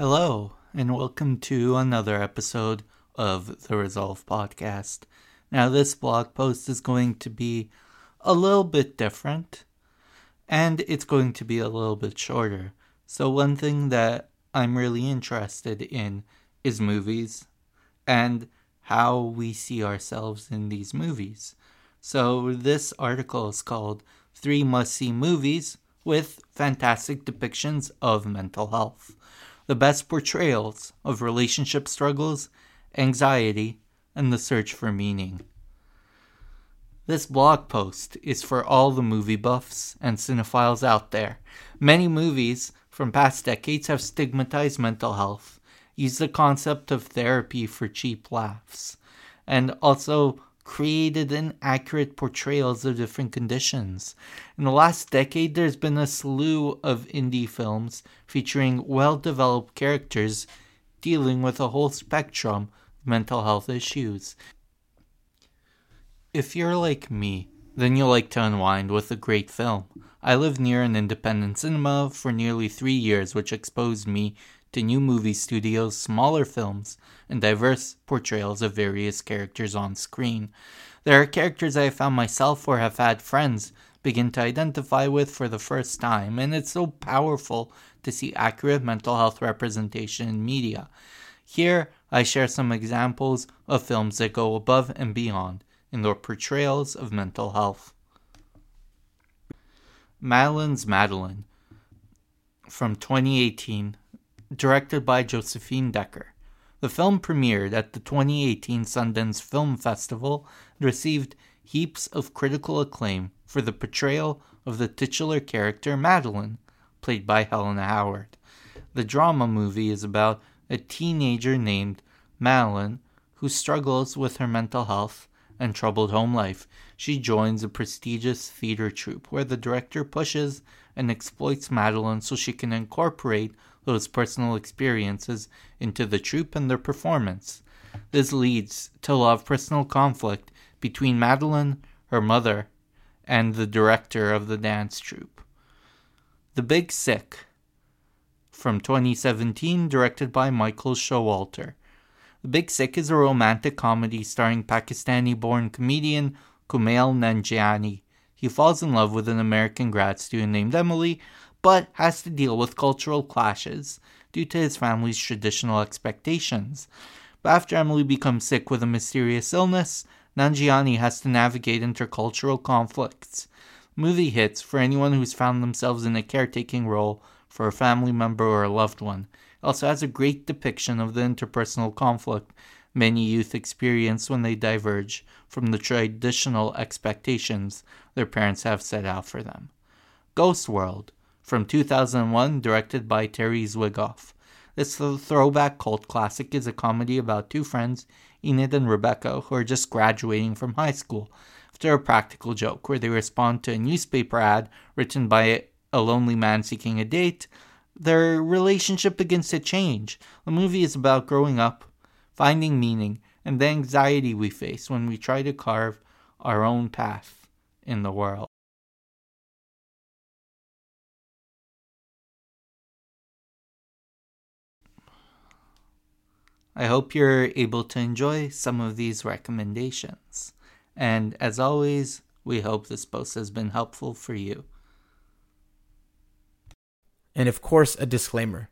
Hello, and welcome to another episode of the Resolve Podcast. Now, this blog post is going to be a little bit different, and it's going to be a little bit shorter. So, one thing that I'm really interested in is movies and how we see ourselves in these movies. So, this article is called Three Must See Movies with Fantastic Depictions of Mental Health the best portrayals of relationship struggles, anxiety, and the search for meaning. This blog post is for all the movie buffs and cinephiles out there. Many movies from past decades have stigmatized mental health, used the concept of therapy for cheap laughs, and also created inaccurate portrayals of different conditions. In the last decade, there's been a slew of indie films featuring well developed characters dealing with a whole spectrum of mental health issues. If you're like me, then you'll like to unwind with a great film. I lived near an independent cinema for nearly three years, which exposed me to new movie studios, smaller films, and diverse portrayals of various characters on screen. There are characters I have found myself or have had friends begin to identify with for the first time, and it's so powerful to see accurate mental health representation in media. Here, I share some examples of films that go above and beyond in their portrayals of mental health. Madeline's Madeline from 2018 directed by Josephine Decker. The film premiered at the 2018 Sundance Film Festival and received heaps of critical acclaim for the portrayal of the titular character Madeline, played by Helena Howard. The drama movie is about a teenager named Madeline who struggles with her mental health and troubled home life. She joins a prestigious theater troupe where the director pushes and exploits Madeline so she can incorporate those personal experiences into the troupe and their performance. This leads to a lot of personal conflict between Madeline, her mother, and the director of the dance troupe. The Big Sick from 2017, directed by Michael Showalter. The Big Sick is a romantic comedy starring Pakistani born comedian Kumail Nanjiani. He falls in love with an American grad student named Emily, but has to deal with cultural clashes due to his family's traditional expectations. But after Emily becomes sick with a mysterious illness, Nanjiani has to navigate intercultural conflicts. Movie hits for anyone who's found themselves in a caretaking role for a family member or a loved one. Also has a great depiction of the interpersonal conflict many youth experience when they diverge from the traditional expectations their parents have set out for them. Ghost World from 2001, directed by Terry Zwigoff. This throwback cult classic is a comedy about two friends, Enid and Rebecca, who are just graduating from high school after a practical joke where they respond to a newspaper ad written by a lonely man seeking a date. Their relationship begins to change. The movie is about growing up, finding meaning, and the anxiety we face when we try to carve our own path in the world. I hope you're able to enjoy some of these recommendations. And as always, we hope this post has been helpful for you. And of course, a disclaimer.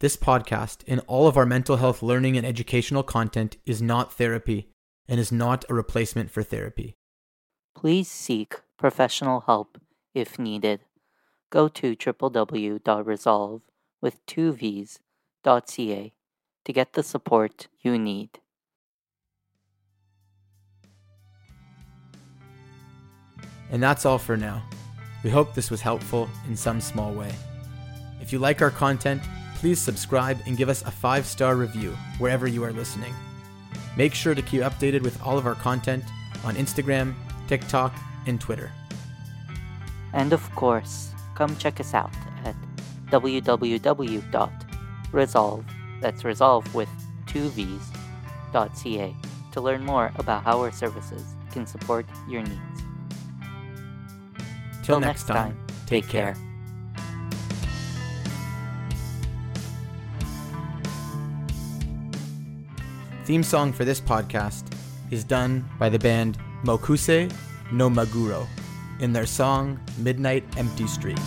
This podcast and all of our mental health learning and educational content is not therapy and is not a replacement for therapy. Please seek professional help if needed. Go to www.resolve with two V's.ca to get the support you need. And that's all for now. We hope this was helpful in some small way. If you like our content, please subscribe and give us a five star review wherever you are listening. Make sure to keep updated with all of our content on Instagram, TikTok, and Twitter. And of course, come check us out at www.resolve, that's resolve with two V's, .ca to learn more about how our services can support your needs. Till next time, take care. Theme song for this podcast is done by the band Mokuse no Maguro in their song Midnight Empty Street.